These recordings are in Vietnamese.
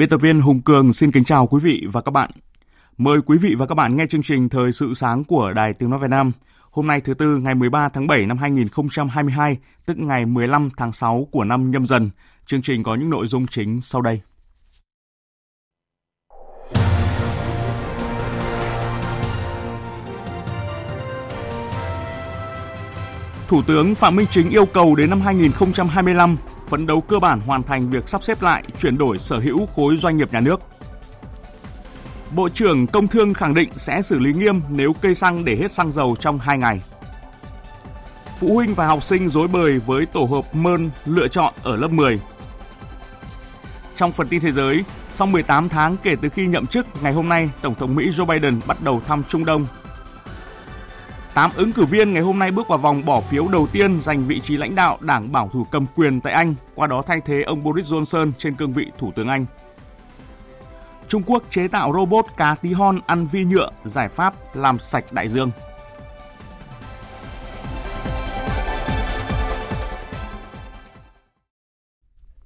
Biên tập viên Hùng Cường xin kính chào quý vị và các bạn. Mời quý vị và các bạn nghe chương trình Thời sự sáng của Đài Tiếng Nói Việt Nam. Hôm nay thứ Tư ngày 13 tháng 7 năm 2022, tức ngày 15 tháng 6 của năm nhâm dần. Chương trình có những nội dung chính sau đây. Thủ tướng Phạm Minh Chính yêu cầu đến năm 2025 phấn đấu cơ bản hoàn thành việc sắp xếp lại, chuyển đổi sở hữu khối doanh nghiệp nhà nước. Bộ trưởng Công Thương khẳng định sẽ xử lý nghiêm nếu cây xăng để hết xăng dầu trong 2 ngày. Phụ huynh và học sinh dối bời với tổ hợp mơn lựa chọn ở lớp 10. Trong phần tin thế giới, sau 18 tháng kể từ khi nhậm chức, ngày hôm nay, Tổng thống Mỹ Joe Biden bắt đầu thăm Trung Đông 8 ứng cử viên ngày hôm nay bước vào vòng bỏ phiếu đầu tiên giành vị trí lãnh đạo đảng bảo thủ cầm quyền tại Anh, qua đó thay thế ông Boris Johnson trên cương vị Thủ tướng Anh. Trung Quốc chế tạo robot cá tí hon ăn vi nhựa, giải pháp làm sạch đại dương.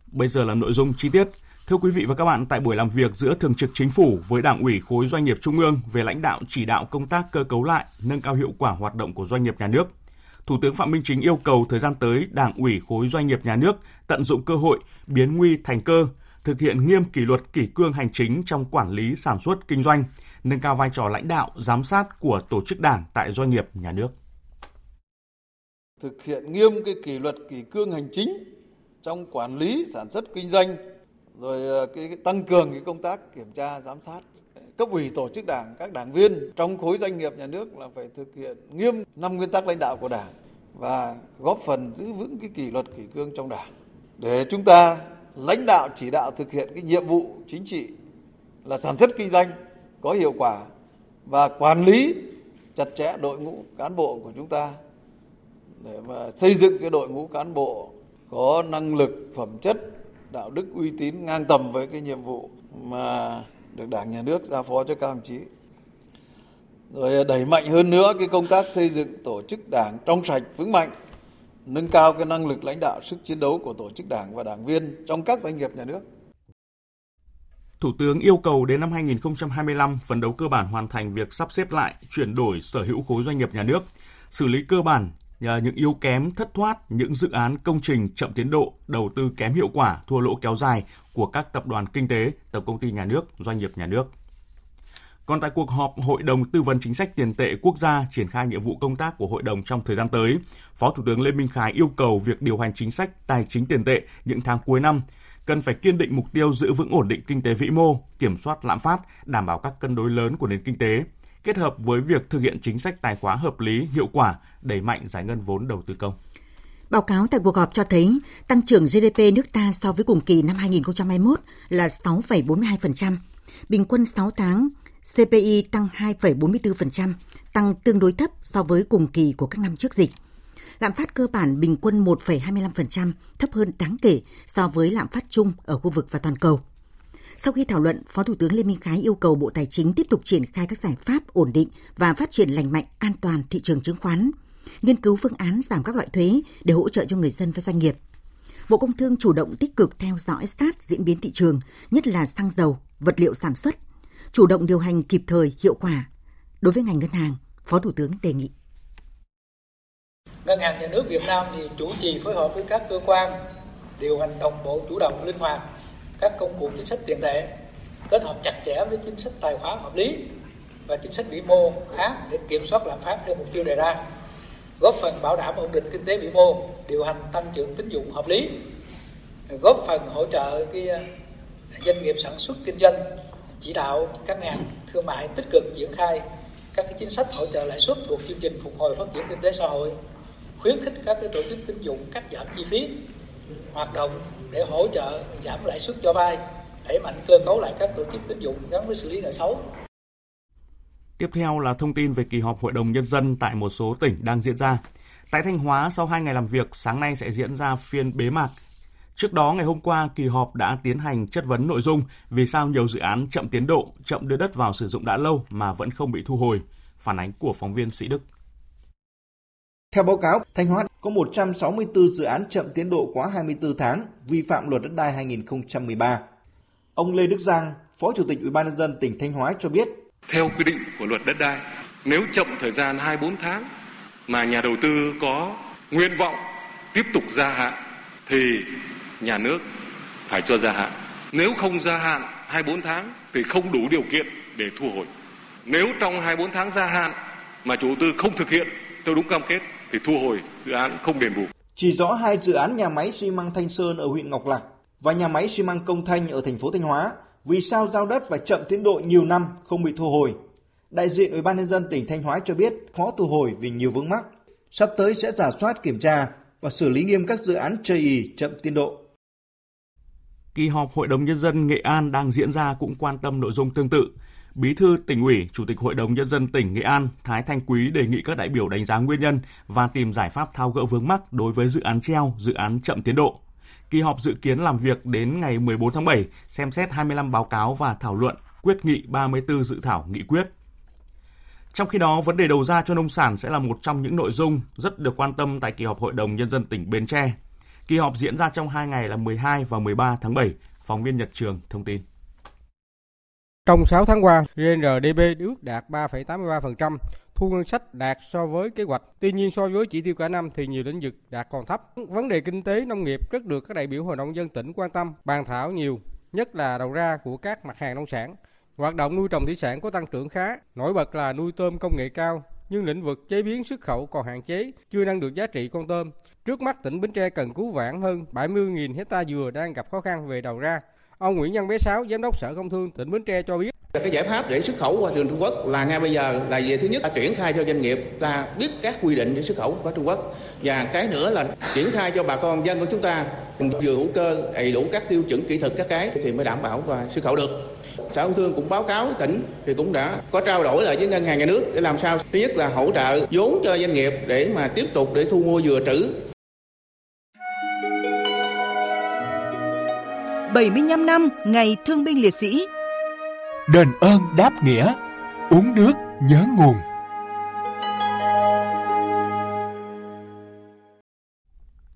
Bây giờ là nội dung chi tiết. Thưa quý vị và các bạn, tại buổi làm việc giữa Thường trực Chính phủ với Đảng ủy khối doanh nghiệp Trung ương về lãnh đạo chỉ đạo công tác cơ cấu lại, nâng cao hiệu quả hoạt động của doanh nghiệp nhà nước, Thủ tướng Phạm Minh Chính yêu cầu thời gian tới Đảng ủy khối doanh nghiệp nhà nước tận dụng cơ hội, biến nguy thành cơ, thực hiện nghiêm kỷ luật kỷ cương hành chính trong quản lý sản xuất kinh doanh, nâng cao vai trò lãnh đạo, giám sát của tổ chức đảng tại doanh nghiệp nhà nước. Thực hiện nghiêm cái kỷ luật kỷ cương hành chính trong quản lý sản xuất kinh doanh rồi ờ, cái, cái tăng cường cái công tác kiểm tra giám sát ờ, cấp ủy tổ chức đảng các đảng viên trong khối doanh nghiệp nhà nước là phải thực hiện nghiêm năm nguyên tắc lãnh đạo của đảng và góp phần giữ vững cái kỷ luật kỷ cương trong đảng. Để chúng ta lãnh đạo chỉ đạo thực hiện cái nhiệm vụ chính trị là sản xuất kinh doanh có hiệu quả và quản lý chặt chẽ đội ngũ cán bộ của chúng ta để mà xây dựng cái đội ngũ cán bộ có năng lực phẩm chất đạo đức uy tín ngang tầm với cái nhiệm vụ mà được Đảng nhà nước giao phó cho các đồng chí. Rồi đẩy mạnh hơn nữa cái công tác xây dựng tổ chức Đảng trong sạch vững mạnh, nâng cao cái năng lực lãnh đạo sức chiến đấu của tổ chức Đảng và đảng viên trong các doanh nghiệp nhà nước. Thủ tướng yêu cầu đến năm 2025 phấn đấu cơ bản hoàn thành việc sắp xếp lại, chuyển đổi sở hữu khối doanh nghiệp nhà nước, xử lý cơ bản Ờ, những yếu kém thất thoát, những dự án công trình chậm tiến độ, đầu tư kém hiệu quả, thua lỗ kéo dài của các tập đoàn kinh tế, tổng công ty nhà nước, doanh nghiệp nhà nước. Còn tại cuộc họp Hội đồng Tư vấn Chính sách Tiền tệ Quốc gia triển khai nhiệm vụ công tác của Hội đồng trong thời gian tới, Phó Thủ tướng Lê Minh Khái yêu cầu việc điều hành chính sách tài chính tiền tệ những tháng cuối năm cần phải kiên định mục tiêu giữ vững ổn định kinh tế vĩ mô, kiểm soát lạm phát, đảm bảo các cân đối lớn của nền kinh tế, kết hợp với việc thực hiện chính sách tài khóa hợp lý, hiệu quả, đẩy mạnh giải ngân vốn đầu tư công. Báo cáo tại cuộc họp cho thấy tăng trưởng GDP nước ta so với cùng kỳ năm 2021 là 6,42%, bình quân 6 tháng CPI tăng 2,44%, tăng tương đối thấp so với cùng kỳ của các năm trước dịch. Lạm phát cơ bản bình quân 1,25%, thấp hơn đáng kể so với lạm phát chung ở khu vực và toàn cầu. Sau khi thảo luận, Phó Thủ tướng Lê Minh Khái yêu cầu Bộ Tài chính tiếp tục triển khai các giải pháp ổn định và phát triển lành mạnh an toàn thị trường chứng khoán, nghiên cứu phương án giảm các loại thuế để hỗ trợ cho người dân và doanh nghiệp. Bộ Công Thương chủ động tích cực theo dõi sát diễn biến thị trường, nhất là xăng dầu, vật liệu sản xuất, chủ động điều hành kịp thời, hiệu quả. Đối với ngành ngân hàng, Phó Thủ tướng đề nghị. Ngân hàng Nhà nước Việt Nam thì chủ trì phối hợp với các cơ quan điều hành đồng bộ chủ động linh hoạt các công cụ chính sách tiền tệ, kết hợp chặt chẽ với chính sách tài khoá hợp lý và chính sách vĩ mô khác để kiểm soát lạm phát theo mục tiêu đề ra, góp phần bảo đảm ổn định kinh tế vĩ mô, điều hành tăng trưởng tín dụng hợp lý, góp phần hỗ trợ cái à, doanh nghiệp sản xuất kinh doanh, chỉ đạo các ngành thương mại tích cực triển khai các cái chính sách hỗ trợ lãi suất thuộc chương trình phục hồi phát triển kinh tế xã hội, khuyến khích các cái tổ chức tín dụng cắt giảm chi phí hoạt động để hỗ trợ giảm lãi suất cho vay đẩy mạnh cơ cấu lại các tổ chức tín dụng gắn với xử lý nợ xấu Tiếp theo là thông tin về kỳ họp Hội đồng Nhân dân tại một số tỉnh đang diễn ra. Tại Thanh Hóa, sau 2 ngày làm việc, sáng nay sẽ diễn ra phiên bế mạc. Trước đó, ngày hôm qua, kỳ họp đã tiến hành chất vấn nội dung vì sao nhiều dự án chậm tiến độ, chậm đưa đất vào sử dụng đã lâu mà vẫn không bị thu hồi. Phản ánh của phóng viên Sĩ Đức. Theo báo cáo, Thanh Hóa có 164 dự án chậm tiến độ quá 24 tháng, vi phạm luật đất đai 2013. Ông Lê Đức Giang, Phó Chủ tịch Ủy ban nhân dân tỉnh Thanh Hóa cho biết, theo quy định của luật đất đai, nếu chậm thời gian 24 tháng mà nhà đầu tư có nguyện vọng tiếp tục gia hạn thì nhà nước phải cho gia hạn. Nếu không gia hạn 24 tháng thì không đủ điều kiện để thu hồi. Nếu trong 24 tháng gia hạn mà chủ đầu tư không thực hiện theo đúng cam kết thì thu hồi dự án không đền bù. Chỉ rõ hai dự án nhà máy xi măng Thanh Sơn ở huyện Ngọc Lặc và nhà máy xi măng Công Thanh ở thành phố Thanh Hóa vì sao giao đất và chậm tiến độ nhiều năm không bị thu hồi. Đại diện Ủy ban nhân dân tỉnh Thanh Hóa cho biết khó thu hồi vì nhiều vướng mắc. Sắp tới sẽ giả soát kiểm tra và xử lý nghiêm các dự án chây ì chậm tiến độ. Kỳ họp Hội đồng Nhân dân Nghệ An đang diễn ra cũng quan tâm nội dung tương tự. Bí thư tỉnh ủy, Chủ tịch Hội đồng Nhân dân tỉnh Nghệ An Thái Thanh Quý đề nghị các đại biểu đánh giá nguyên nhân và tìm giải pháp thao gỡ vướng mắc đối với dự án treo, dự án chậm tiến độ. Kỳ họp dự kiến làm việc đến ngày 14 tháng 7, xem xét 25 báo cáo và thảo luận quyết nghị 34 dự thảo nghị quyết. Trong khi đó, vấn đề đầu ra cho nông sản sẽ là một trong những nội dung rất được quan tâm tại kỳ họp Hội đồng Nhân dân tỉnh Bến Tre. Kỳ họp diễn ra trong hai ngày là 12 và 13 tháng 7. Phóng viên Nhật Trường thông tin. Trong 6 tháng qua, GNDP ước đạt 3,83%, thu ngân sách đạt so với kế hoạch. Tuy nhiên so với chỉ tiêu cả năm thì nhiều lĩnh vực đạt còn thấp. Vấn đề kinh tế nông nghiệp rất được các đại biểu Hội đồng dân tỉnh quan tâm, bàn thảo nhiều, nhất là đầu ra của các mặt hàng nông sản. Hoạt động nuôi trồng thủy sản có tăng trưởng khá, nổi bật là nuôi tôm công nghệ cao, nhưng lĩnh vực chế biến xuất khẩu còn hạn chế, chưa nâng được giá trị con tôm. Trước mắt tỉnh Bến Tre cần cứu vãn hơn 70.000 hecta dừa đang gặp khó khăn về đầu ra. Ông Nguyễn Văn Bé Sáu, Giám đốc Sở Công Thương tỉnh Bến Tre cho biết. Cái giải pháp để xuất khẩu qua trường Trung Quốc là ngay bây giờ là về thứ nhất là triển khai cho doanh nghiệp ta biết các quy định để xuất khẩu qua Trung Quốc và cái nữa là triển khai cho bà con dân của chúng ta vừa hữu cơ đầy đủ các tiêu chuẩn kỹ thuật các cái thì mới đảm bảo và xuất khẩu được. Sở Công Thương cũng báo cáo tỉnh thì cũng đã có trao đổi lại với ngân hàng nhà nước để làm sao thứ nhất là hỗ trợ vốn cho doanh nghiệp để mà tiếp tục để thu mua dừa trữ 75 năm Ngày Thương binh Liệt sĩ Đền ơn đáp nghĩa Uống nước nhớ nguồn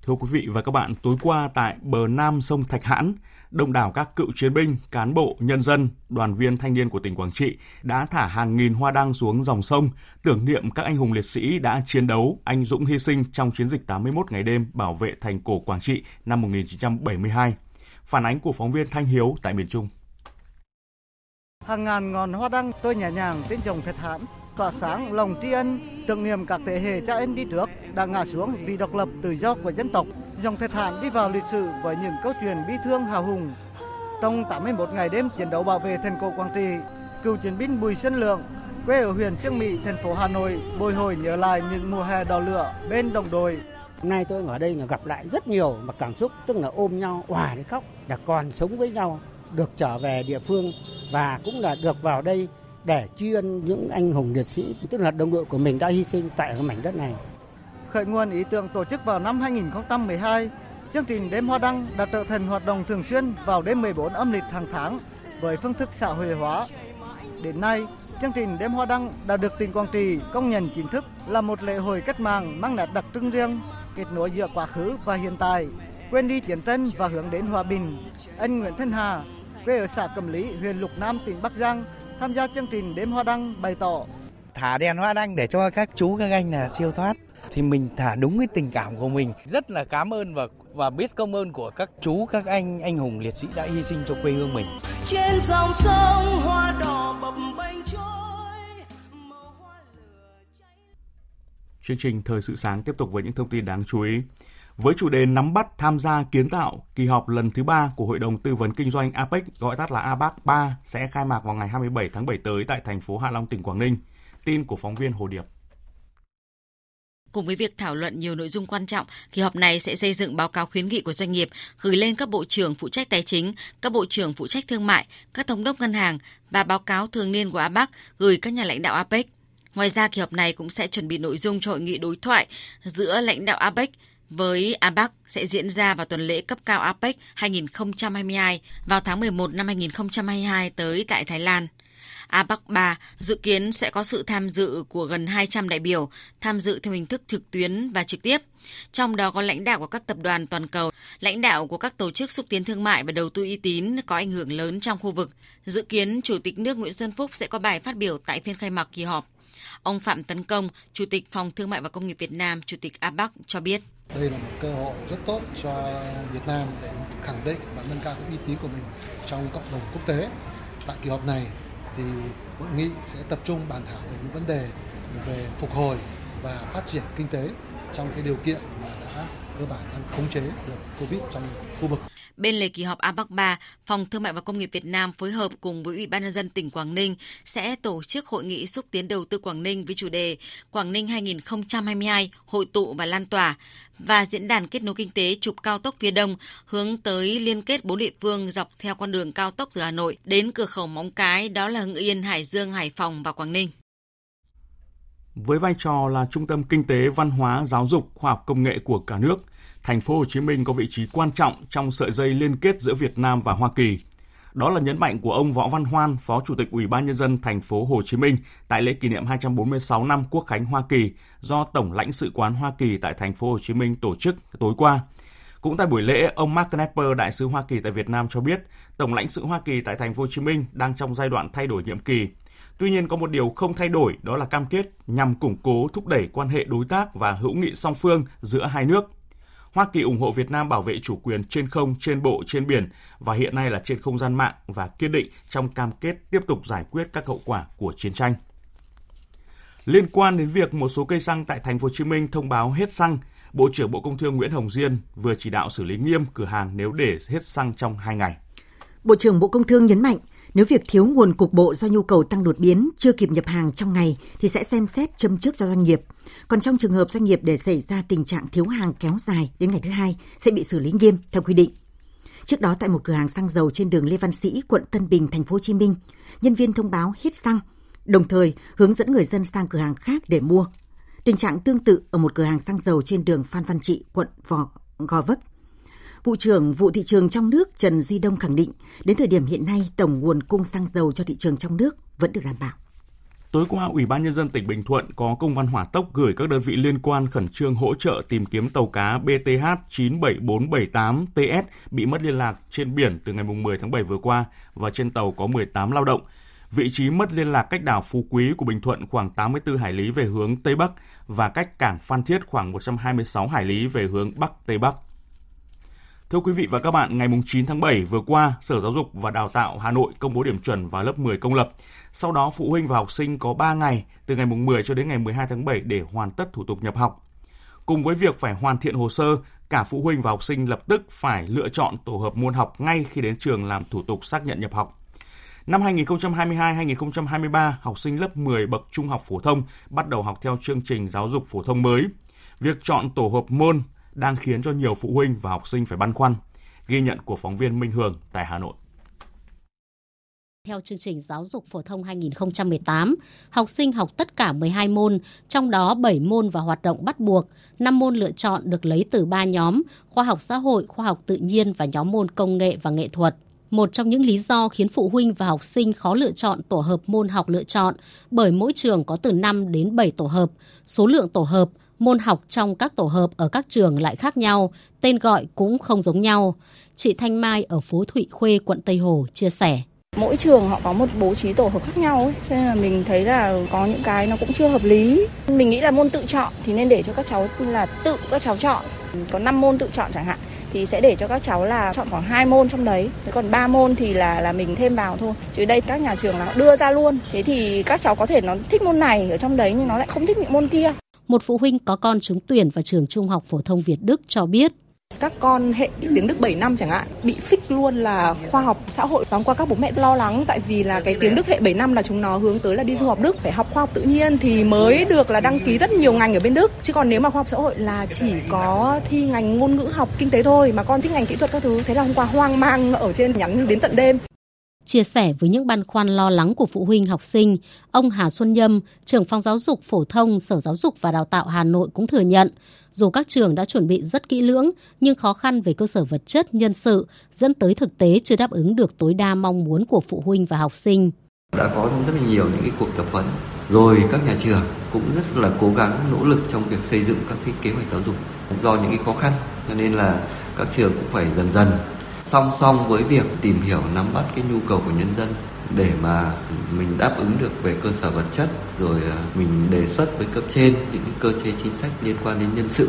Thưa quý vị và các bạn, tối qua tại bờ nam sông Thạch Hãn, đông đảo các cựu chiến binh, cán bộ, nhân dân, đoàn viên thanh niên của tỉnh Quảng Trị đã thả hàng nghìn hoa đăng xuống dòng sông, tưởng niệm các anh hùng liệt sĩ đã chiến đấu, anh dũng hy sinh trong chiến dịch 81 ngày đêm bảo vệ thành cổ Quảng Trị năm 1972. Phản ánh của phóng viên Thanh Hiếu tại miền Trung. Hàng ngàn ngọn hoa đăng tôi nhẹ nhàng trên dòng Thạch Hãn tỏa sáng lòng tri ân tưởng niệm các thế hệ cha anh đi trước đã ngã xuống vì độc lập tự do của dân tộc. Dòng Thạch Hãn đi vào lịch sử với những câu chuyện bi thương hào hùng. Trong 81 ngày đêm chiến đấu bảo vệ thành cổ Quảng Trị, cựu chiến binh Bùi Xuân Lượng quê ở huyện Trương Mỹ, thành phố Hà Nội bồi hồi nhớ lại những mùa hè đỏ lửa bên đồng đội. Hôm nay tôi ở đây là gặp lại rất nhiều mà cảm xúc tức là ôm nhau, hòa đến khóc, là còn sống với nhau, được trở về địa phương và cũng là được vào đây để tri ân những anh hùng liệt sĩ, tức là đồng đội của mình đã hy sinh tại cái mảnh đất này. Khởi nguồn ý tưởng tổ chức vào năm 2012, chương trình Đêm Hoa Đăng đã trở thành hoạt động thường xuyên vào đêm 14 âm lịch hàng tháng với phương thức xã hội hóa. Đến nay, chương trình Đêm Hoa Đăng đã được tỉnh Quảng Trị công nhận chính thức là một lễ hội cách mạng mang nét đặc trưng riêng, kết nối giữa quá khứ và hiện tại, quên đi chiến tranh và hướng đến hòa bình. Anh Nguyễn Thanh Hà, quê ở xã Cẩm Lý, huyện Lục Nam, tỉnh Bắc Giang, tham gia chương trình đêm hoa đăng bày tỏ. Thả đèn hoa đăng để cho các chú các anh là siêu thoát. Thì mình thả đúng cái tình cảm của mình. Rất là cảm ơn và và biết công ơn của các chú các anh anh hùng liệt sĩ đã hy sinh cho quê hương mình. Trên dòng sông hoa đỏ bập bênh trôi Chương trình Thời sự sáng tiếp tục với những thông tin đáng chú ý. Với chủ đề nắm bắt tham gia kiến tạo, kỳ họp lần thứ 3 của Hội đồng Tư vấn Kinh doanh APEC, gọi tắt là APEC 3, sẽ khai mạc vào ngày 27 tháng 7 tới tại thành phố Hạ Long, tỉnh Quảng Ninh. Tin của phóng viên Hồ Điệp. Cùng với việc thảo luận nhiều nội dung quan trọng, kỳ họp này sẽ xây dựng báo cáo khuyến nghị của doanh nghiệp gửi lên các bộ trưởng phụ trách tài chính, các bộ trưởng phụ trách thương mại, các thống đốc ngân hàng và báo cáo thường niên của APEC gửi các nhà lãnh đạo APEC. Ngoài ra, kỳ họp này cũng sẽ chuẩn bị nội dung cho hội nghị đối thoại giữa lãnh đạo APEC với APEC sẽ diễn ra vào tuần lễ cấp cao APEC 2022 vào tháng 11 năm 2022 tới tại Thái Lan. APEC 3 dự kiến sẽ có sự tham dự của gần 200 đại biểu, tham dự theo hình thức trực tuyến và trực tiếp. Trong đó có lãnh đạo của các tập đoàn toàn cầu, lãnh đạo của các tổ chức xúc tiến thương mại và đầu tư uy tín có ảnh hưởng lớn trong khu vực. Dự kiến Chủ tịch nước Nguyễn Xuân Phúc sẽ có bài phát biểu tại phiên khai mạc kỳ họp. Ông Phạm Tấn Công, Chủ tịch Phòng Thương mại và Công nghiệp Việt Nam, Chủ tịch APEC cho biết. Đây là một cơ hội rất tốt cho Việt Nam để khẳng định và nâng cao uy tín của mình trong cộng đồng quốc tế. Tại kỳ họp này thì hội nghị sẽ tập trung bàn thảo về những vấn đề về phục hồi và phát triển kinh tế trong cái điều kiện mà đã cơ bản đang khống chế được Covid trong khu vực. Bên lề kỳ họp APEC 3, Phòng Thương mại và Công nghiệp Việt Nam phối hợp cùng với Ủy ban nhân dân tỉnh Quảng Ninh sẽ tổ chức hội nghị xúc tiến đầu tư Quảng Ninh với chủ đề Quảng Ninh 2022 hội tụ và lan tỏa và diễn đàn kết nối kinh tế trục cao tốc phía Đông hướng tới liên kết bốn địa phương dọc theo con đường cao tốc từ Hà Nội đến cửa khẩu Móng Cái đó là Hưng Yên, Hải Dương, Hải Phòng và Quảng Ninh. Với vai trò là trung tâm kinh tế, văn hóa, giáo dục, khoa học công nghệ của cả nước, thành phố Hồ Chí Minh có vị trí quan trọng trong sợi dây liên kết giữa Việt Nam và Hoa Kỳ. Đó là nhấn mạnh của ông Võ Văn Hoan, Phó Chủ tịch Ủy ban nhân dân thành phố Hồ Chí Minh tại lễ kỷ niệm 246 năm Quốc khánh Hoa Kỳ do Tổng lãnh sự quán Hoa Kỳ tại thành phố Hồ Chí Minh tổ chức tối qua. Cũng tại buổi lễ, ông Mark Knapper, đại sứ Hoa Kỳ tại Việt Nam cho biết, Tổng lãnh sự Hoa Kỳ tại thành phố Hồ Chí Minh đang trong giai đoạn thay đổi nhiệm kỳ. Tuy nhiên có một điều không thay đổi đó là cam kết nhằm củng cố thúc đẩy quan hệ đối tác và hữu nghị song phương giữa hai nước. Hoa Kỳ ủng hộ Việt Nam bảo vệ chủ quyền trên không, trên bộ, trên biển và hiện nay là trên không gian mạng và kiên định trong cam kết tiếp tục giải quyết các hậu quả của chiến tranh. Liên quan đến việc một số cây xăng tại thành phố Hồ Chí Minh thông báo hết xăng, Bộ trưởng Bộ Công Thương Nguyễn Hồng Diên vừa chỉ đạo xử lý nghiêm cửa hàng nếu để hết xăng trong 2 ngày. Bộ trưởng Bộ Công Thương nhấn mạnh, nếu việc thiếu nguồn cục bộ do nhu cầu tăng đột biến chưa kịp nhập hàng trong ngày thì sẽ xem xét châm trước cho doanh nghiệp. Còn trong trường hợp doanh nghiệp để xảy ra tình trạng thiếu hàng kéo dài đến ngày thứ hai sẽ bị xử lý nghiêm theo quy định. Trước đó tại một cửa hàng xăng dầu trên đường Lê Văn Sĩ, quận Tân Bình, thành phố Hồ Chí Minh, nhân viên thông báo hết xăng, đồng thời hướng dẫn người dân sang cửa hàng khác để mua. Tình trạng tương tự ở một cửa hàng xăng dầu trên đường Phan Văn Trị, quận Vò, Gò Vấp. Vụ trưởng vụ thị trường trong nước Trần Duy Đông khẳng định, đến thời điểm hiện nay tổng nguồn cung xăng dầu cho thị trường trong nước vẫn được đảm bảo. Tối qua, Ủy ban Nhân dân tỉnh Bình Thuận có công văn hỏa tốc gửi các đơn vị liên quan khẩn trương hỗ trợ tìm kiếm tàu cá BTH 97478TS bị mất liên lạc trên biển từ ngày 10 tháng 7 vừa qua và trên tàu có 18 lao động. Vị trí mất liên lạc cách đảo Phú Quý của Bình Thuận khoảng 84 hải lý về hướng Tây Bắc và cách cảng Phan Thiết khoảng 126 hải lý về hướng Bắc Tây Bắc. Thưa quý vị và các bạn, ngày 9 tháng 7 vừa qua, Sở Giáo dục và Đào tạo Hà Nội công bố điểm chuẩn vào lớp 10 công lập. Sau đó, phụ huynh và học sinh có 3 ngày, từ ngày 10 cho đến ngày 12 tháng 7 để hoàn tất thủ tục nhập học. Cùng với việc phải hoàn thiện hồ sơ, cả phụ huynh và học sinh lập tức phải lựa chọn tổ hợp môn học ngay khi đến trường làm thủ tục xác nhận nhập học. Năm 2022-2023, học sinh lớp 10 bậc trung học phổ thông bắt đầu học theo chương trình giáo dục phổ thông mới. Việc chọn tổ hợp môn đang khiến cho nhiều phụ huynh và học sinh phải băn khoăn. Ghi nhận của phóng viên Minh Hường tại Hà Nội. Theo chương trình giáo dục phổ thông 2018, học sinh học tất cả 12 môn, trong đó 7 môn và hoạt động bắt buộc, 5 môn lựa chọn được lấy từ 3 nhóm, khoa học xã hội, khoa học tự nhiên và nhóm môn công nghệ và nghệ thuật. Một trong những lý do khiến phụ huynh và học sinh khó lựa chọn tổ hợp môn học lựa chọn bởi mỗi trường có từ 5 đến 7 tổ hợp, số lượng tổ hợp, môn học trong các tổ hợp ở các trường lại khác nhau, tên gọi cũng không giống nhau. Chị Thanh Mai ở phố Thụy Khuê, quận Tây Hồ chia sẻ. Mỗi trường họ có một bố trí tổ hợp khác nhau ấy, cho nên là mình thấy là có những cái nó cũng chưa hợp lý. Mình nghĩ là môn tự chọn thì nên để cho các cháu là tự các cháu chọn. Có 5 môn tự chọn chẳng hạn thì sẽ để cho các cháu là chọn khoảng hai môn trong đấy còn ba môn thì là là mình thêm vào thôi chứ đây các nhà trường là đưa ra luôn thế thì các cháu có thể nó thích môn này ở trong đấy nhưng nó lại không thích những môn kia một phụ huynh có con trúng tuyển vào trường Trung học phổ thông Việt Đức cho biết. Các con hệ tiếng Đức 7 năm chẳng hạn, bị phích luôn là khoa học xã hội. Tóm qua các bố mẹ lo lắng tại vì là cái tiếng Đức hệ 7 năm là chúng nó hướng tới là đi du học Đức, phải học khoa học tự nhiên thì mới được là đăng ký rất nhiều ngành ở bên Đức. Chứ còn nếu mà khoa học xã hội là chỉ có thi ngành ngôn ngữ học kinh tế thôi, mà con thích ngành kỹ thuật các thứ. Thế là hôm qua hoang mang ở trên nhắn đến tận đêm. Chia sẻ với những băn khoăn lo lắng của phụ huynh học sinh, ông Hà Xuân Nhâm, trưởng phòng giáo dục phổ thông Sở Giáo dục và Đào tạo Hà Nội cũng thừa nhận, dù các trường đã chuẩn bị rất kỹ lưỡng, nhưng khó khăn về cơ sở vật chất, nhân sự dẫn tới thực tế chưa đáp ứng được tối đa mong muốn của phụ huynh và học sinh. Đã có rất là nhiều những cái cuộc tập huấn, rồi các nhà trường cũng rất là cố gắng nỗ lực trong việc xây dựng các cái kế hoạch giáo dục. Do những cái khó khăn, cho nên là các trường cũng phải dần dần song song với việc tìm hiểu nắm bắt cái nhu cầu của nhân dân để mà mình đáp ứng được về cơ sở vật chất rồi à, mình đề xuất với cấp trên những cái cơ chế chính sách liên quan đến nhân sự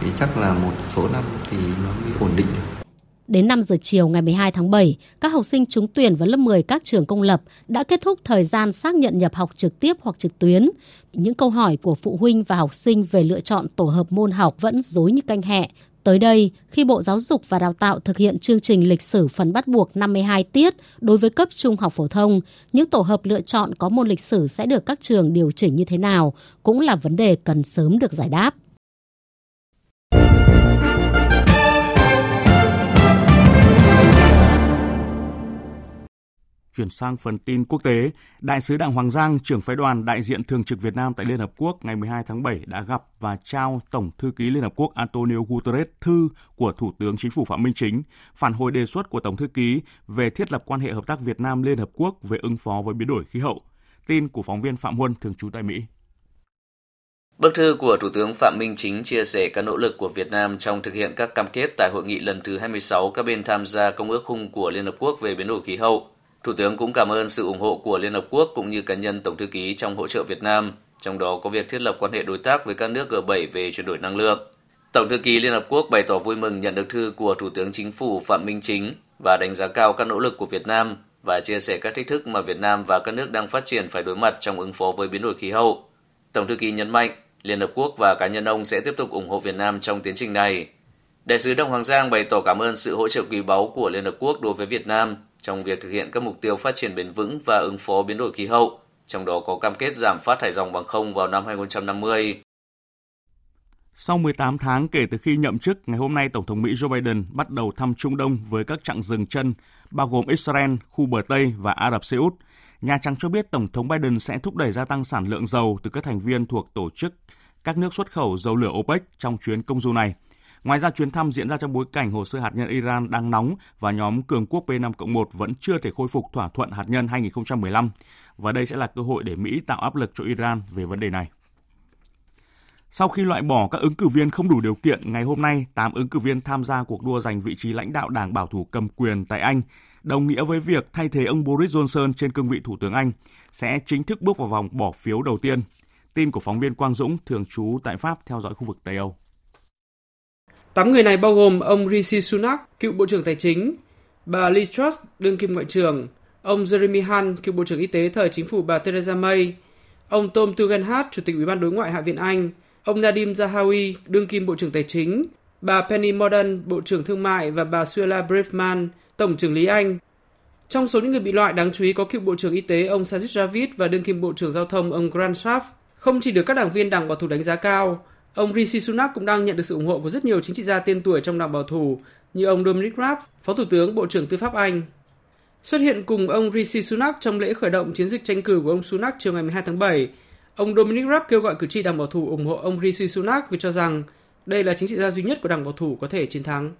thì chắc là một số năm thì nó mới ổn định được. Đến 5 giờ chiều ngày 12 tháng 7, các học sinh trúng tuyển vào lớp 10 các trường công lập đã kết thúc thời gian xác nhận nhập học trực tiếp hoặc trực tuyến. Những câu hỏi của phụ huynh và học sinh về lựa chọn tổ hợp môn học vẫn dối như canh hẹ. Tới đây, khi Bộ Giáo dục và Đào tạo thực hiện chương trình lịch sử phần bắt buộc 52 tiết đối với cấp trung học phổ thông, những tổ hợp lựa chọn có môn lịch sử sẽ được các trường điều chỉnh như thế nào cũng là vấn đề cần sớm được giải đáp. Chuyển sang phần tin quốc tế, Đại sứ Đặng Hoàng Giang, trưởng phái đoàn đại diện thường trực Việt Nam tại Liên Hợp Quốc ngày 12 tháng 7 đã gặp và trao Tổng thư ký Liên Hợp Quốc Antonio Guterres thư của Thủ tướng Chính phủ Phạm Minh Chính, phản hồi đề xuất của Tổng thư ký về thiết lập quan hệ hợp tác Việt Nam Liên Hợp Quốc về ứng phó với biến đổi khí hậu. Tin của phóng viên Phạm Huân thường trú tại Mỹ. Bức thư của Thủ tướng Phạm Minh Chính chia sẻ các nỗ lực của Việt Nam trong thực hiện các cam kết tại hội nghị lần thứ 26 các bên tham gia Công ước khung của Liên Hợp Quốc về biến đổi khí hậu Thủ tướng cũng cảm ơn sự ủng hộ của Liên Hợp Quốc cũng như cá nhân Tổng thư ký trong hỗ trợ Việt Nam, trong đó có việc thiết lập quan hệ đối tác với các nước G7 về chuyển đổi năng lượng. Tổng thư ký Liên Hợp Quốc bày tỏ vui mừng nhận được thư của Thủ tướng Chính phủ Phạm Minh Chính và đánh giá cao các nỗ lực của Việt Nam và chia sẻ các thách thức mà Việt Nam và các nước đang phát triển phải đối mặt trong ứng phó với biến đổi khí hậu. Tổng thư ký nhấn mạnh, Liên Hợp Quốc và cá nhân ông sẽ tiếp tục ủng hộ Việt Nam trong tiến trình này. Đại sứ Đông Hoàng Giang bày tỏ cảm ơn sự hỗ trợ quý báu của Liên Hợp Quốc đối với Việt Nam trong việc thực hiện các mục tiêu phát triển bền vững và ứng phó biến đổi khí hậu, trong đó có cam kết giảm phát thải dòng bằng không vào năm 2050. Sau 18 tháng kể từ khi nhậm chức, ngày hôm nay Tổng thống Mỹ Joe Biden bắt đầu thăm Trung Đông với các chặng dừng chân, bao gồm Israel, khu bờ Tây và Ả Rập Xê Út. Nhà Trắng cho biết Tổng thống Biden sẽ thúc đẩy gia tăng sản lượng dầu từ các thành viên thuộc tổ chức các nước xuất khẩu dầu lửa OPEC trong chuyến công du này – Ngoài ra, chuyến thăm diễn ra trong bối cảnh hồ sơ hạt nhân Iran đang nóng và nhóm cường quốc P5-1 vẫn chưa thể khôi phục thỏa thuận hạt nhân 2015 và đây sẽ là cơ hội để Mỹ tạo áp lực cho Iran về vấn đề này. Sau khi loại bỏ các ứng cử viên không đủ điều kiện, ngày hôm nay 8 ứng cử viên tham gia cuộc đua giành vị trí lãnh đạo Đảng Bảo thủ cầm quyền tại Anh, đồng nghĩa với việc thay thế ông Boris Johnson trên cương vị Thủ tướng Anh, sẽ chính thức bước vào vòng bỏ phiếu đầu tiên. Tin của phóng viên Quang Dũng, thường trú tại Pháp theo dõi khu vực Tây Âu. Tám người này bao gồm ông Rishi Sunak, cựu Bộ trưởng Tài chính, bà Liz Truss, đương kim ngoại trưởng, ông Jeremy Hunt, cựu Bộ trưởng Y tế thời chính phủ bà Theresa May, ông Tom Tugendhat, Chủ tịch Ủy ban Đối ngoại Hạ viện Anh, ông Nadim Zahawi, đương kim Bộ trưởng Tài chính, bà Penny Mordaunt, Bộ trưởng Thương mại và bà Suella Braverman, Tổng trưởng lý Anh. Trong số những người bị loại đáng chú ý có cựu Bộ trưởng Y tế ông Sajid Javid và đương kim Bộ trưởng Giao thông ông Grant Shapps, không chỉ được các đảng viên đảng bảo thủ đánh giá cao, Ông Rishi Sunak cũng đang nhận được sự ủng hộ của rất nhiều chính trị gia tên tuổi trong đảng bảo thủ như ông Dominic Raab, Phó Thủ tướng Bộ trưởng Tư pháp Anh. Xuất hiện cùng ông Rishi Sunak trong lễ khởi động chiến dịch tranh cử của ông Sunak chiều ngày 12 tháng 7, ông Dominic Raab kêu gọi cử tri đảng bảo thủ ủng hộ ông Rishi Sunak vì cho rằng đây là chính trị gia duy nhất của đảng bảo thủ có thể chiến thắng.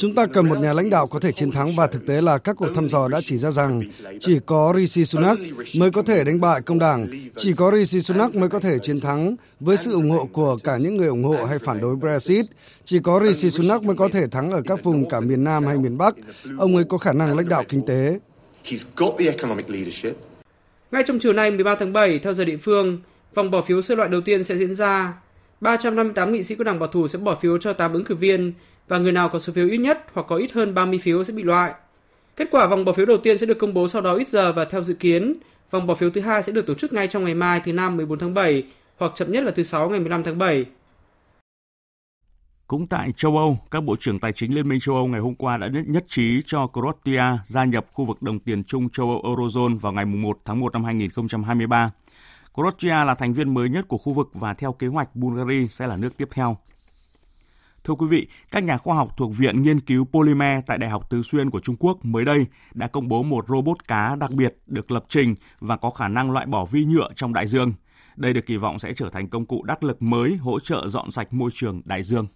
Chúng ta cần một nhà lãnh đạo có thể chiến thắng và thực tế là các cuộc thăm dò đã chỉ ra rằng chỉ có Rishi Sunak mới có thể đánh bại công đảng, chỉ có Rishi Sunak mới có thể chiến thắng với sự ủng hộ của cả những người ủng hộ hay phản đối Brexit. Chỉ có Rishi Sunak mới có thể thắng ở các vùng cả miền Nam hay miền Bắc. Ông ấy có khả năng lãnh đạo kinh tế. Ngay trong chiều nay 13 tháng 7 theo giờ địa phương, vòng bỏ phiếu sơ loại đầu tiên sẽ diễn ra. 358 nghị sĩ của Đảng Bảo thủ sẽ bỏ phiếu cho 8 ứng cử viên và người nào có số phiếu ít nhất hoặc có ít hơn 30 phiếu sẽ bị loại. Kết quả vòng bỏ phiếu đầu tiên sẽ được công bố sau đó ít giờ và theo dự kiến, vòng bỏ phiếu thứ hai sẽ được tổ chức ngay trong ngày mai thứ năm 14 tháng 7 hoặc chậm nhất là thứ Sáu ngày 15 tháng 7. Cũng tại châu Âu, các bộ trưởng tài chính Liên minh châu Âu ngày hôm qua đã nhất trí cho Croatia gia nhập khu vực đồng tiền chung châu Âu Eurozone vào ngày 1 tháng 1 năm 2023. Croatia là thành viên mới nhất của khu vực và theo kế hoạch Bulgaria sẽ là nước tiếp theo. Thưa quý vị, các nhà khoa học thuộc Viện Nghiên cứu Polymer tại Đại học Tứ Xuyên của Trung Quốc mới đây đã công bố một robot cá đặc biệt được lập trình và có khả năng loại bỏ vi nhựa trong đại dương. Đây được kỳ vọng sẽ trở thành công cụ đắc lực mới hỗ trợ dọn sạch môi trường đại dương.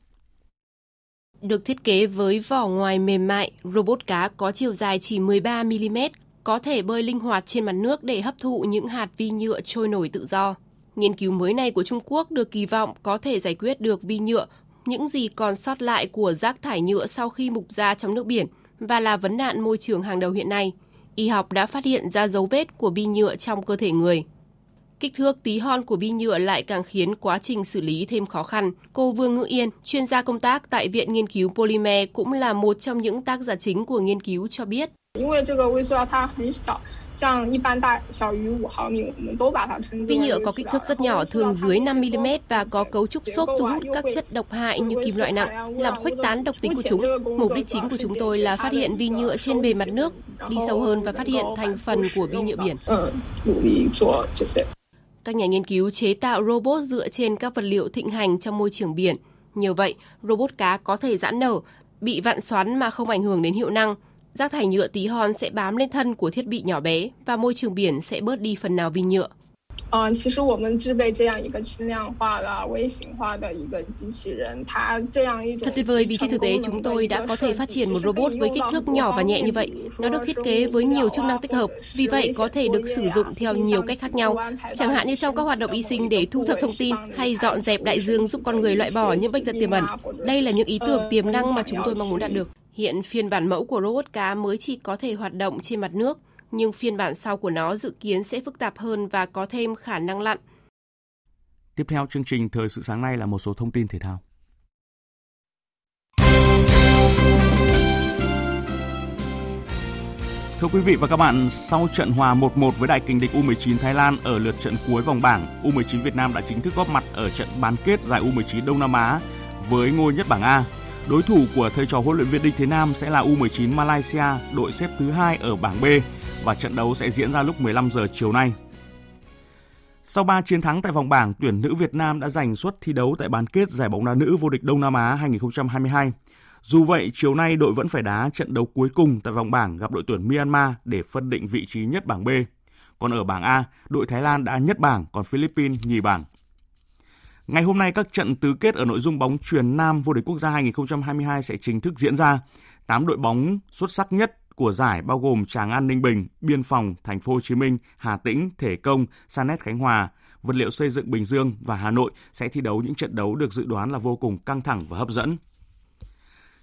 Được thiết kế với vỏ ngoài mềm mại, robot cá có chiều dài chỉ 13 mm, có thể bơi linh hoạt trên mặt nước để hấp thụ những hạt vi nhựa trôi nổi tự do. Nghiên cứu mới này của Trung Quốc được kỳ vọng có thể giải quyết được vi nhựa, những gì còn sót lại của rác thải nhựa sau khi mục ra trong nước biển và là vấn nạn môi trường hàng đầu hiện nay. Y học đã phát hiện ra dấu vết của bi nhựa trong cơ thể người. Kích thước tí hon của bi nhựa lại càng khiến quá trình xử lý thêm khó khăn. Cô Vương Ngữ Yên, chuyên gia công tác tại Viện Nghiên cứu Polymer cũng là một trong những tác giả chính của nghiên cứu cho biết. 因为这个微塑料它很小，像一般大小于五毫米，我们都把它称之为。Tuy nhựa có kích thước rất nhỏ, thường dưới 5 mm và có cấu trúc xốp thu hút các chất độc hại như kim loại nặng, làm khuếch tán độc tính của chúng. Mục đích chính của chúng tôi là phát hiện vi nhựa trên bề mặt nước, đi sâu hơn và phát hiện thành phần của vi nhựa biển. Các nhà nghiên cứu chế tạo robot dựa trên các vật liệu thịnh hành trong môi trường biển. Nhờ vậy, robot cá có thể giãn nở, bị vặn xoắn mà không ảnh hưởng đến hiệu năng. Rác thải nhựa tí hon sẽ bám lên thân của thiết bị nhỏ bé và môi trường biển sẽ bớt đi phần nào vi nhựa. Thật tuyệt vời vì trên thực tế chúng tôi đã có thể phát triển một robot với kích thước nhỏ và nhẹ như vậy. Nó được thiết kế với nhiều chức năng tích hợp, vì vậy có thể được sử dụng theo nhiều cách khác nhau, chẳng hạn như trong các hoạt động y sinh để thu thập thông tin hay dọn dẹp đại dương giúp con người loại bỏ những bệnh tật tiềm ẩn. Đây là những ý tưởng tiềm năng mà chúng tôi mong muốn đạt được. Hiện phiên bản mẫu của robot cá mới chỉ có thể hoạt động trên mặt nước, nhưng phiên bản sau của nó dự kiến sẽ phức tạp hơn và có thêm khả năng lặn. Tiếp theo chương trình Thời sự sáng nay là một số thông tin thể thao. Thưa quý vị và các bạn, sau trận hòa 1-1 với đại kình địch U19 Thái Lan ở lượt trận cuối vòng bảng, U19 Việt Nam đã chính thức góp mặt ở trận bán kết giải U19 Đông Nam Á với ngôi nhất bảng A. Đối thủ của thầy trò huấn luyện viên Đinh Thế Nam sẽ là U19 Malaysia, đội xếp thứ hai ở bảng B và trận đấu sẽ diễn ra lúc 15 giờ chiều nay. Sau 3 chiến thắng tại vòng bảng, tuyển nữ Việt Nam đã giành suất thi đấu tại bán kết giải bóng đá nữ vô địch Đông Nam Á 2022. Dù vậy, chiều nay đội vẫn phải đá trận đấu cuối cùng tại vòng bảng gặp đội tuyển Myanmar để phân định vị trí nhất bảng B. Còn ở bảng A, đội Thái Lan đã nhất bảng, còn Philippines nhì bảng. Ngày hôm nay, các trận tứ kết ở nội dung bóng truyền nam vô địch quốc gia 2022 sẽ chính thức diễn ra. 8 đội bóng xuất sắc nhất của giải bao gồm Tràng An Ninh Bình, Biên phòng Thành phố Hồ Chí Minh, Hà Tĩnh, Thể Công, Sanet Khánh Hòa, Vật liệu xây dựng Bình Dương và Hà Nội sẽ thi đấu những trận đấu được dự đoán là vô cùng căng thẳng và hấp dẫn.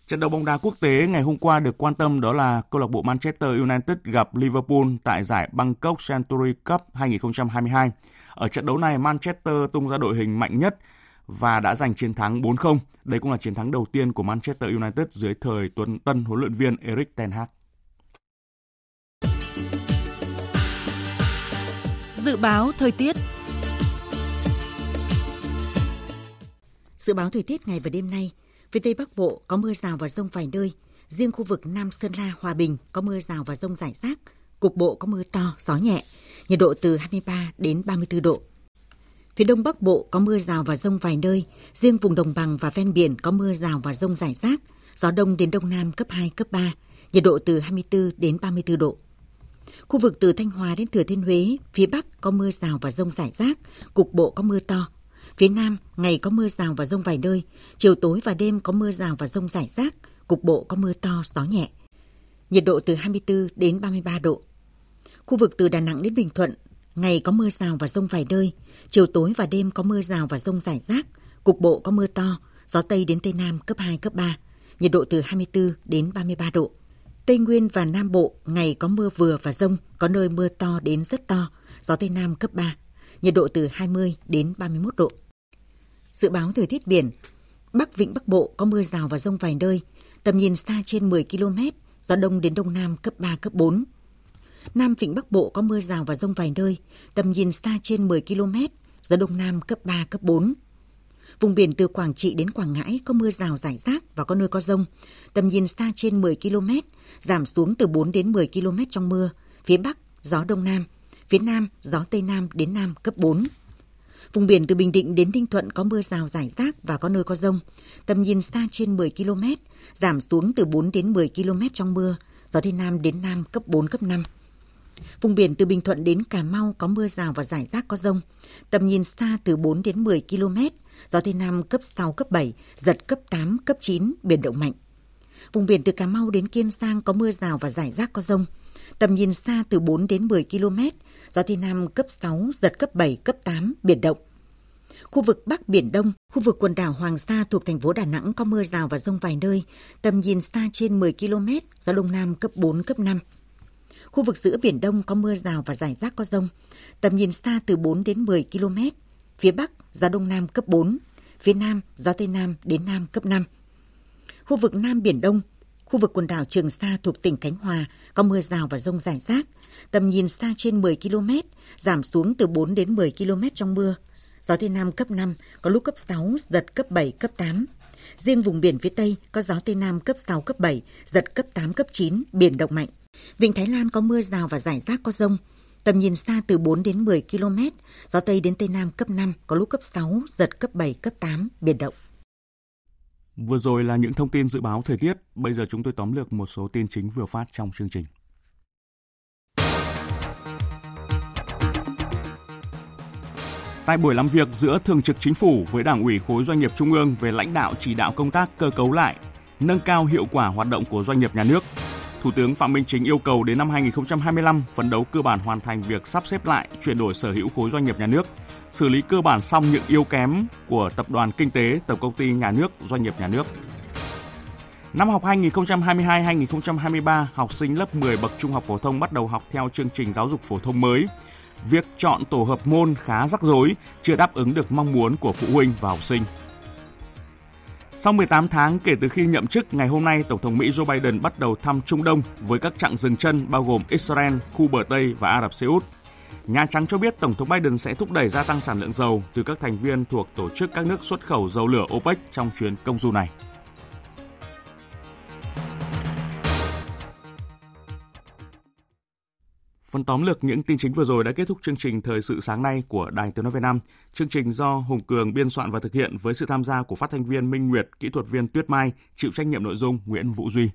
Trận đấu bóng đá quốc tế ngày hôm qua được quan tâm đó là câu lạc bộ Manchester United gặp Liverpool tại giải Bangkok Century Cup 2022. Ở trận đấu này, Manchester tung ra đội hình mạnh nhất và đã giành chiến thắng 4-0. Đây cũng là chiến thắng đầu tiên của Manchester United dưới thời tuần tân huấn luyện viên Erik ten Hag. Dự báo thời tiết Dự báo thời tiết ngày và đêm nay, phía Tây Bắc Bộ có mưa rào và rông vài nơi, riêng khu vực Nam Sơn La, Hòa Bình có mưa rào và rông rải rác, cục bộ có mưa to, gió nhẹ, nhiệt độ từ 23 đến 34 độ. Phía Đông Bắc Bộ có mưa rào và rông vài nơi, riêng vùng đồng bằng và ven biển có mưa rào và rông rải rác, gió đông đến đông nam cấp 2, cấp 3, nhiệt độ từ 24 đến 34 độ. Khu vực từ Thanh Hóa đến Thừa Thiên Huế, phía Bắc có mưa rào và rông rải rác, cục bộ có mưa to. Phía Nam, ngày có mưa rào và rông vài nơi, chiều tối và đêm có mưa rào và rông rải rác, cục bộ có mưa to, gió nhẹ. Nhiệt độ từ 24 đến 33 độ. Khu vực từ Đà Nẵng đến Bình Thuận, ngày có mưa rào và rông vài nơi, chiều tối và đêm có mưa rào và rông rải rác, cục bộ có mưa to, gió Tây đến Tây Nam cấp 2, cấp 3, nhiệt độ từ 24 đến 33 độ. Tây Nguyên và Nam Bộ ngày có mưa vừa và rông, có nơi mưa to đến rất to, gió Tây Nam cấp 3, nhiệt độ từ 20 đến 31 độ. Dự báo thời tiết biển, Bắc Vịnh Bắc Bộ có mưa rào và rông vài nơi, tầm nhìn xa trên 10 km, gió đông đến đông nam cấp 3, cấp 4. Nam Vịnh Bắc Bộ có mưa rào và rông vài nơi, tầm nhìn xa trên 10 km, gió Đông Nam cấp 3, cấp 4. Vùng biển từ Quảng Trị đến Quảng Ngãi có mưa rào rải rác và có nơi có rông. Tầm nhìn xa trên 10 km, giảm xuống từ 4 đến 10 km trong mưa. Phía Bắc, gió Đông Nam. Phía Nam, gió Tây Nam đến Nam cấp 4. Vùng biển từ Bình Định đến Ninh Thuận có mưa rào rải rác và có nơi có rông. Tầm nhìn xa trên 10 km, giảm xuống từ 4 đến 10 km trong mưa. Gió Tây Nam đến Nam cấp 4, cấp 5. Vùng biển từ Bình Thuận đến Cà Mau có mưa rào và rải rác có rông. Tầm nhìn xa từ 4 đến 10 km, gió Tây Nam cấp 6, cấp 7, giật cấp 8, cấp 9, biển động mạnh. Vùng biển từ Cà Mau đến Kiên Giang có mưa rào và rải rác có rông. Tầm nhìn xa từ 4 đến 10 km, gió Tây Nam cấp 6, giật cấp 7, cấp 8, biển động. Khu vực Bắc Biển Đông, khu vực quần đảo Hoàng Sa thuộc thành phố Đà Nẵng có mưa rào và rông vài nơi, tầm nhìn xa trên 10 km, gió Đông Nam cấp 4, cấp 5. Khu vực giữa Biển Đông có mưa rào và rải rác có rông, tầm nhìn xa từ 4 đến 10 km. Phía Bắc, gió Đông Nam cấp 4, phía Nam, gió Tây Nam đến Nam cấp 5. Khu vực Nam Biển Đông, khu vực quần đảo Trường Sa thuộc tỉnh Khánh Hòa có mưa rào và rông rải rác, tầm nhìn xa trên 10 km, giảm xuống từ 4 đến 10 km trong mưa. Gió Tây Nam cấp 5, có lúc cấp 6, giật cấp 7, cấp 8. Riêng vùng biển phía Tây có gió Tây Nam cấp 6, cấp 7, giật cấp 8, cấp 9, biển động mạnh. Vịnh Thái Lan có mưa rào và rải rác có rông. Tầm nhìn xa từ 4 đến 10 km, gió Tây đến Tây Nam cấp 5, có lúc cấp 6, giật cấp 7, cấp 8, biển động. Vừa rồi là những thông tin dự báo thời tiết, bây giờ chúng tôi tóm lược một số tin chính vừa phát trong chương trình. Tại buổi làm việc giữa Thường trực Chính phủ với Đảng ủy khối doanh nghiệp Trung ương về lãnh đạo chỉ đạo công tác cơ cấu lại, nâng cao hiệu quả hoạt động của doanh nghiệp nhà nước, Thủ tướng Phạm Minh Chính yêu cầu đến năm 2025 phấn đấu cơ bản hoàn thành việc sắp xếp lại, chuyển đổi sở hữu khối doanh nghiệp nhà nước, xử lý cơ bản xong những yếu kém của tập đoàn kinh tế, tổng công ty nhà nước, doanh nghiệp nhà nước. Năm học 2022-2023, học sinh lớp 10 bậc trung học phổ thông bắt đầu học theo chương trình giáo dục phổ thông mới. Việc chọn tổ hợp môn khá rắc rối, chưa đáp ứng được mong muốn của phụ huynh và học sinh. Sau 18 tháng kể từ khi nhậm chức, ngày hôm nay Tổng thống Mỹ Joe Biden bắt đầu thăm Trung Đông với các chặng dừng chân bao gồm Israel, khu bờ Tây và Ả Rập Xê Út. Nhà Trắng cho biết Tổng thống Biden sẽ thúc đẩy gia tăng sản lượng dầu từ các thành viên thuộc tổ chức các nước xuất khẩu dầu lửa OPEC trong chuyến công du này. Phần tóm lược những tin chính vừa rồi đã kết thúc chương trình Thời sự sáng nay của Đài Tiếng Nói Việt Nam. Chương trình do Hùng Cường biên soạn và thực hiện với sự tham gia của phát thanh viên Minh Nguyệt, kỹ thuật viên Tuyết Mai, chịu trách nhiệm nội dung Nguyễn Vũ Duy.